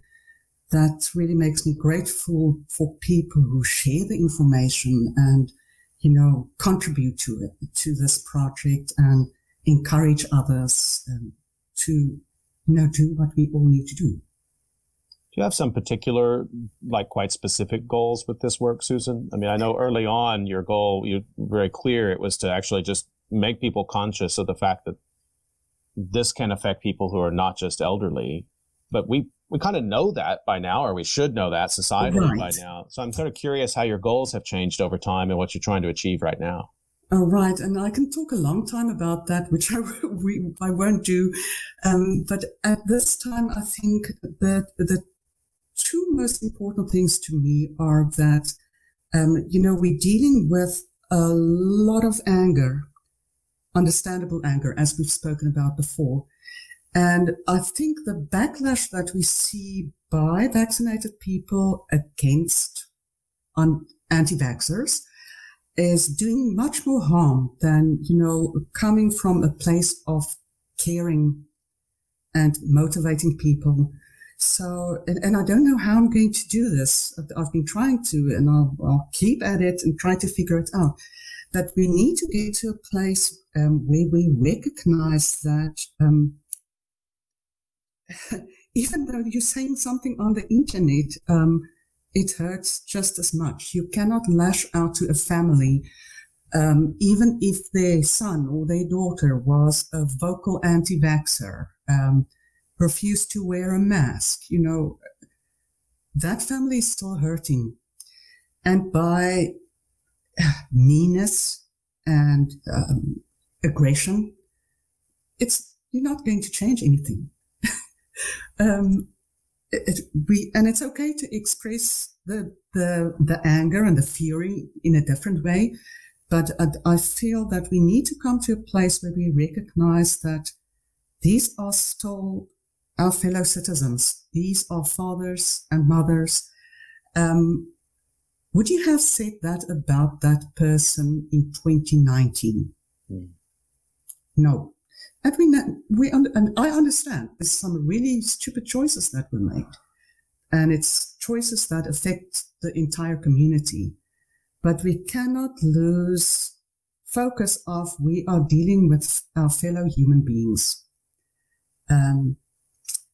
that really makes me grateful for people who share the information and, you know, contribute to it, to this project and encourage others um, to, you know, do what we all need to do. Do you have some particular, like quite specific goals with this work, Susan? I mean, I know early on your goal, you very clear it was to actually just make people conscious of the fact that this can affect people who are not just elderly, but we we kind of know that by now, or we should know that societally right. by now. So I'm sort of curious how your goals have changed over time and what you're trying to achieve right now. Oh, right. And I can talk a long time about that, which I, [laughs] we, I won't do. Um, but at this time, I think that the two most important things to me are that, um, you know, we're dealing with a lot of anger understandable anger, as we've spoken about before. And I think the backlash that we see by vaccinated people against anti-vaxxers is doing much more harm than, you know, coming from a place of caring and motivating people. So, and, and I don't know how I'm going to do this. I've been trying to, and I'll, I'll keep at it and try to figure it out. that we need to get to a place um, where we recognize that um, [laughs] even though you're saying something on the internet, um, it hurts just as much. You cannot lash out to a family, um, even if their son or their daughter was a vocal anti-vaxxer, um, refused to wear a mask. You know, that family is still hurting. And by meanness and um, aggression, it's you're not going to change anything. [laughs] um, it, we and it's okay to express the the the anger and the fury in a different way, but I, I feel that we need to come to a place where we recognize that these are still our fellow citizens. These are fathers and mothers. Um, would you have said that about that person in 2019? Mm. No. And we, we and I understand there's some really stupid choices that were made, and it's choices that affect the entire community. But we cannot lose focus of we are dealing with our fellow human beings. Um,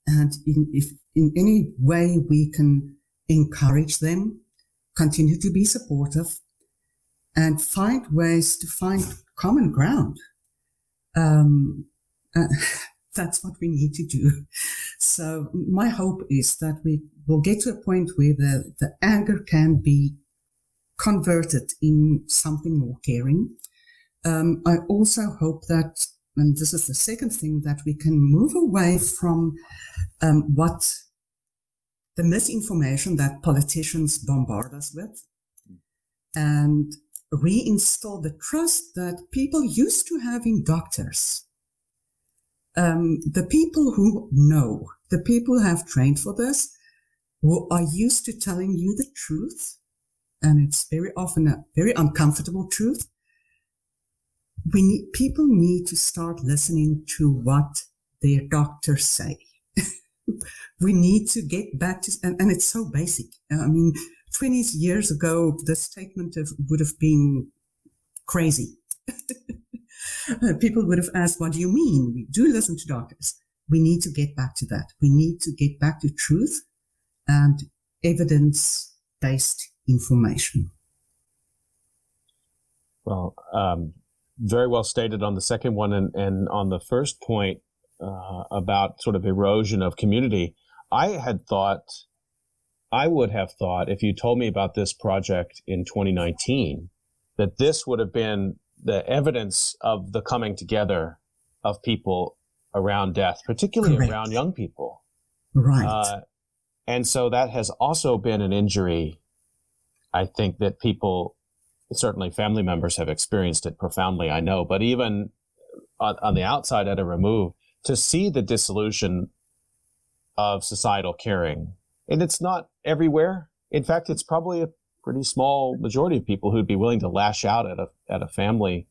and in, if in any way we can encourage them, continue to be supportive, and find ways to find common ground. Um, uh, [laughs] that's what we need to do. So my hope is that we will get to a point where the, the anger can be converted in something more caring. Um, I also hope that, and this is the second thing, that we can move away from um, what the misinformation that politicians bombard us with and reinstall the trust that people used to have in doctors um, the people who know, the people who have trained for this, who are used to telling you the truth, and it's very often a very uncomfortable truth. We need, people need to start listening to what their doctors say. [laughs] we need to get back to, and, and, it's so basic. I mean, 20 years ago, the statement would have been crazy. [laughs] [laughs] people would have asked, what do you mean? We do listen to doctors. We need to get back to that. We need to get back to truth and evidence based information. Well, um, very well stated on the second one. And, and on the first point uh, about sort of erosion of community, I had thought, I would have thought, if you told me about this project in 2019, that this would have been the evidence of the coming together of people around death, particularly Correct. around young people. Right. Uh, and so that has also been an injury. I think that people, certainly family members, have experienced it profoundly. I know, but even on, on the outside, at a remove, to see the dissolution of societal caring, and it's not everywhere. In fact, it's probably a pretty small majority of people who'd be willing to lash out at a at a family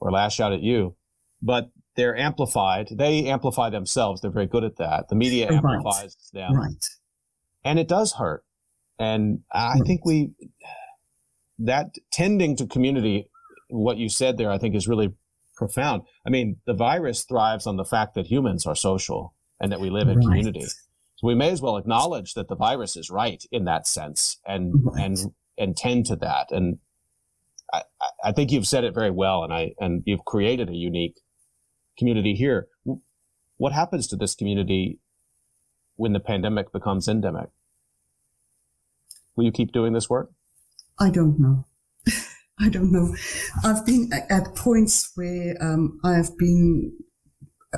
or lash out at you, but they're amplified. They amplify themselves. They're very good at that. The media right. amplifies them, right? And it does hurt. And I right. think we that tending to community. What you said there, I think, is really profound. I mean, the virus thrives on the fact that humans are social and that we live in right. community. So we may as well acknowledge that the virus is right in that sense and right. and and tend to that. And I, I think you've said it very well, and I and you've created a unique community here. What happens to this community when the pandemic becomes endemic? Will you keep doing this work? I don't know. [laughs] I don't know. I've been at points where um, I have been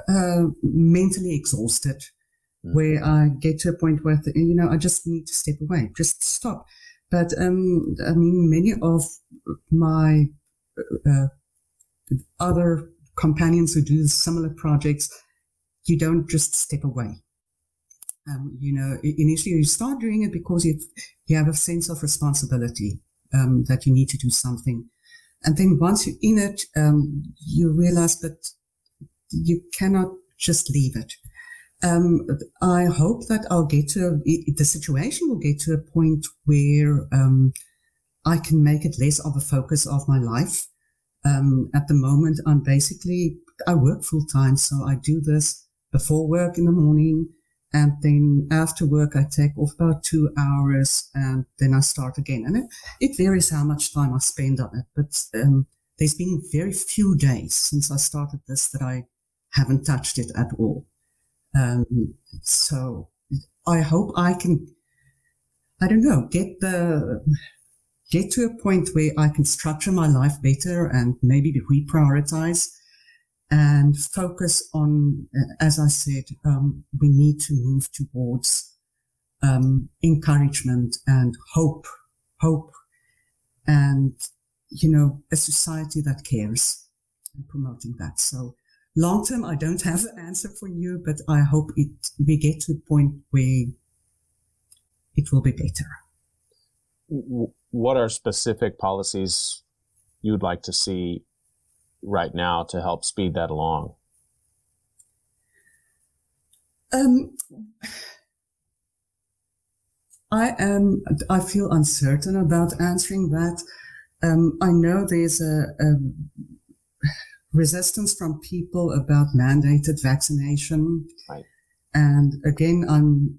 uh, mentally exhausted, mm. where I get to a point where, you know, I just need to step away, just stop. But um, I mean, many of my uh, other companions who do similar projects, you don't just step away. Um, you know, initially you start doing it because you you have a sense of responsibility um, that you need to do something, and then once you're in it, um, you realize that you cannot just leave it um, I hope that I'll get to the situation will get to a point where um, I can make it less of a focus of my life. Um, at the moment, I'm basically, I work full time. So I do this before work in the morning. And then after work, I take off about two hours and then I start again. And it, it varies how much time I spend on it. But um, there's been very few days since I started this that I haven't touched it at all. Um, so I hope I can, I don't know, get the, get to a point where I can structure my life better and maybe reprioritize and focus on, as I said, um, we need to move towards um, encouragement and hope, hope, and you know, a society that cares and promoting that. So long term, I don't have an answer for you, but I hope it we get to a point where it will be better. What are specific policies you'd like to see right now to help speed that along? Um, I am. I feel uncertain about answering that. Um, I know there's a, a, resistance from people about mandated vaccination. Right. And again, I'm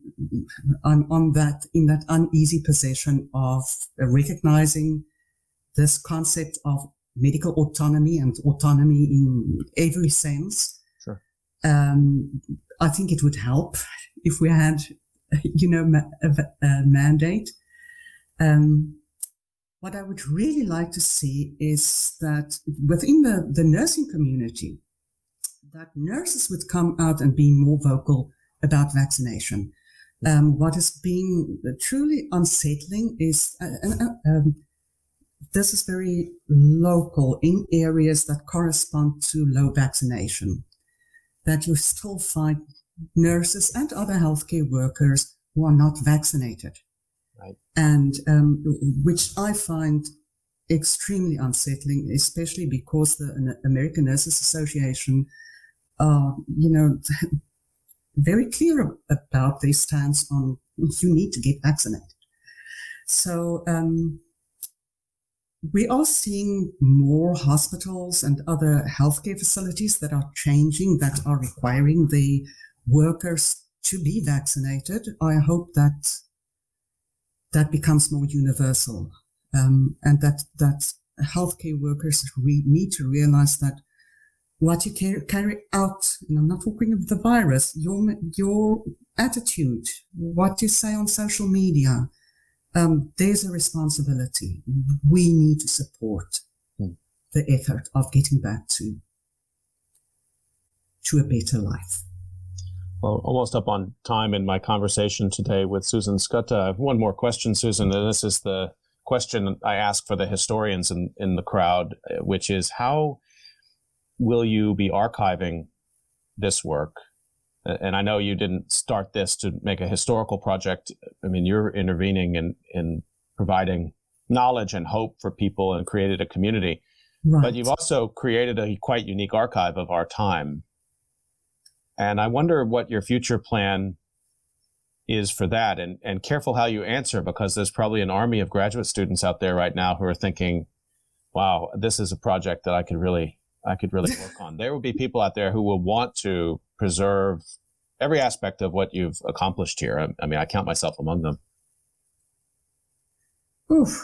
I'm on that in that uneasy position of recognizing this concept of medical autonomy and autonomy in every sense. Sure. Um, I think it would help if we had, you know, a, a mandate. Um, what I would really like to see is that within the, the nursing community, that nurses would come out and be more vocal about vaccination. Um, what is being truly unsettling is uh, uh, um, this is very local in areas that correspond to low vaccination, that you still find nurses and other healthcare workers who are not vaccinated. Right. And um, which I find extremely unsettling, especially because the American Nurses Association are, you know, [laughs] very clear about their stance on you need to get vaccinated. So, um, we are seeing more hospitals and other healthcare facilities that are changing, that are requiring the workers to be vaccinated. I hope that that becomes more universal, um, and that that healthcare workers re- need to realize that what you carry out, and I'm not talking of the virus, your your attitude, what you say on social media, um, there's a responsibility. We need to support mm. the effort of getting back to to a better life. Well, almost up on time in my conversation today with Susan Skutta. One more question, Susan, and this is the question I ask for the historians in, in the crowd, uh, which is how will you be archiving this work and I know you didn't start this to make a historical project. I mean, you're intervening in, in providing knowledge and hope for people and created a community. Right. But you've also created a quite unique archive of our time. And I wonder what your future plan is for that and, and careful how you answer because there's probably an army of graduate students out there right now who are thinking, wow, this is a project that I could really I could really work on. There will be people out there who will want to preserve every aspect of what you've accomplished here. I, I mean, I count myself among them. Oof.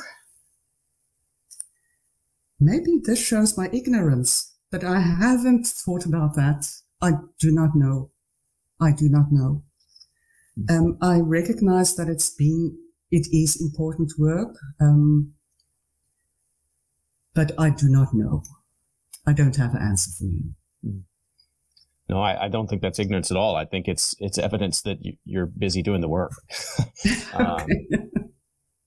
Maybe this shows my ignorance, but I haven't thought about that. I do not know. I do not know. Hmm. Um, I recognize that it's been, it is important work, um, but I do not know. I don't have an answer for you. Hmm. No, I, I, don't think that's ignorance at all. I think it's it's evidence that you, are busy doing the work. [laughs] um,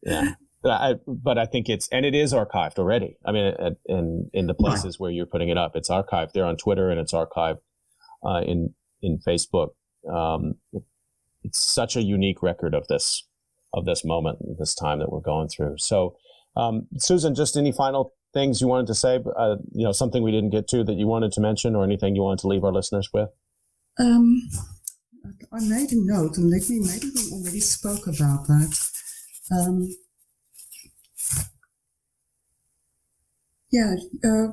yeah, but I, but I think it's and it is archived already. I mean, at, in in the places where you're putting it up, it's archived there on Twitter and it's archived uh, in in Facebook. Um, it, it's such a unique record of this of this moment, this time that we're going through. So, um, Susan, just any final things you wanted to say? Uh, you know, something we didn't get to that you wanted to mention, or anything you wanted to leave our listeners with? Um, I made a note, and let me maybe we already spoke about that. Um, yeah, uh,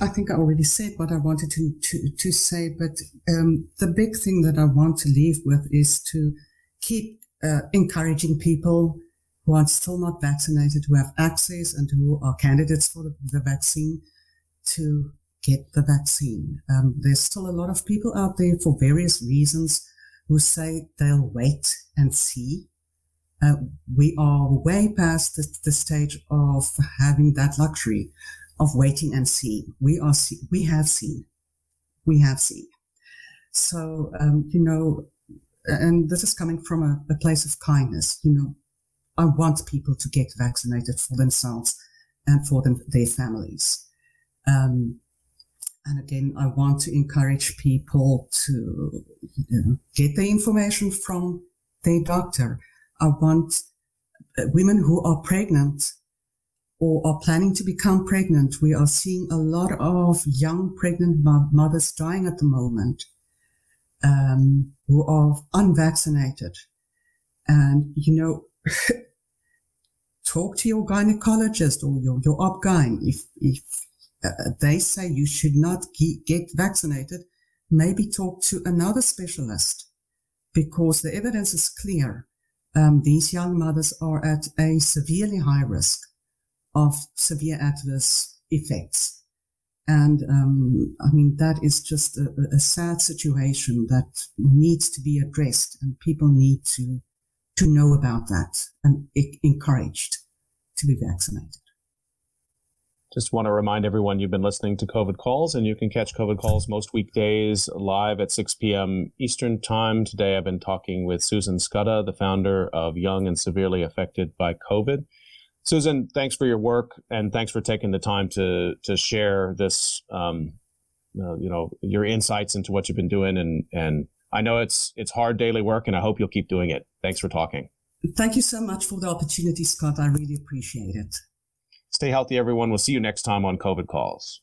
I think I already said what I wanted to, to, to say, but um, the big thing that I want to leave with is to keep uh, encouraging people who are still not vaccinated, who have access and who are candidates for the, the vaccine to get the vaccine. Um, there's still a lot of people out there for various reasons who say they'll wait and see. Uh, we are way past the, the, stage of having that luxury of waiting and seeing. We are, see- we have seen, we have seen. So, um, you know, and this is coming from a, a place of kindness. You know, I want people to get vaccinated for themselves and for them, their families. Um, and again, I want to encourage people to you know, get the information from their doctor. I want uh, women who are pregnant or are planning to become pregnant. We are seeing a lot of young pregnant mothers dying at the moment um, who are unvaccinated. And, you know, [laughs] talk to your gynecologist or your, your OB-GYN. If, if uh, they say you should not get vaccinated, maybe talk to another specialist because the evidence is clear. Um, these young mothers are at a severely high risk of severe adverse effects. And um, I mean, that is just a, a, sad situation that needs to be addressed, and people need to to know about that and encouraged to be vaccinated. Just want to remind everyone you've been listening to COVID Calls, and you can catch COVID Calls most weekdays live at 6 p.m. Eastern Time. Today, I've been talking with Susan Skutta, the founder of Young and Severely Affected by COVID. Susan, thanks for your work, and thanks for taking the time to to share this, um, uh, you know, your insights into what you've been doing. And and I know it's it's hard daily work, and I hope you'll keep doing it. Thanks for talking. Thank you so much for the opportunity, Scott. I really appreciate it. Stay healthy, everyone. We'll see you next time on COVID Calls.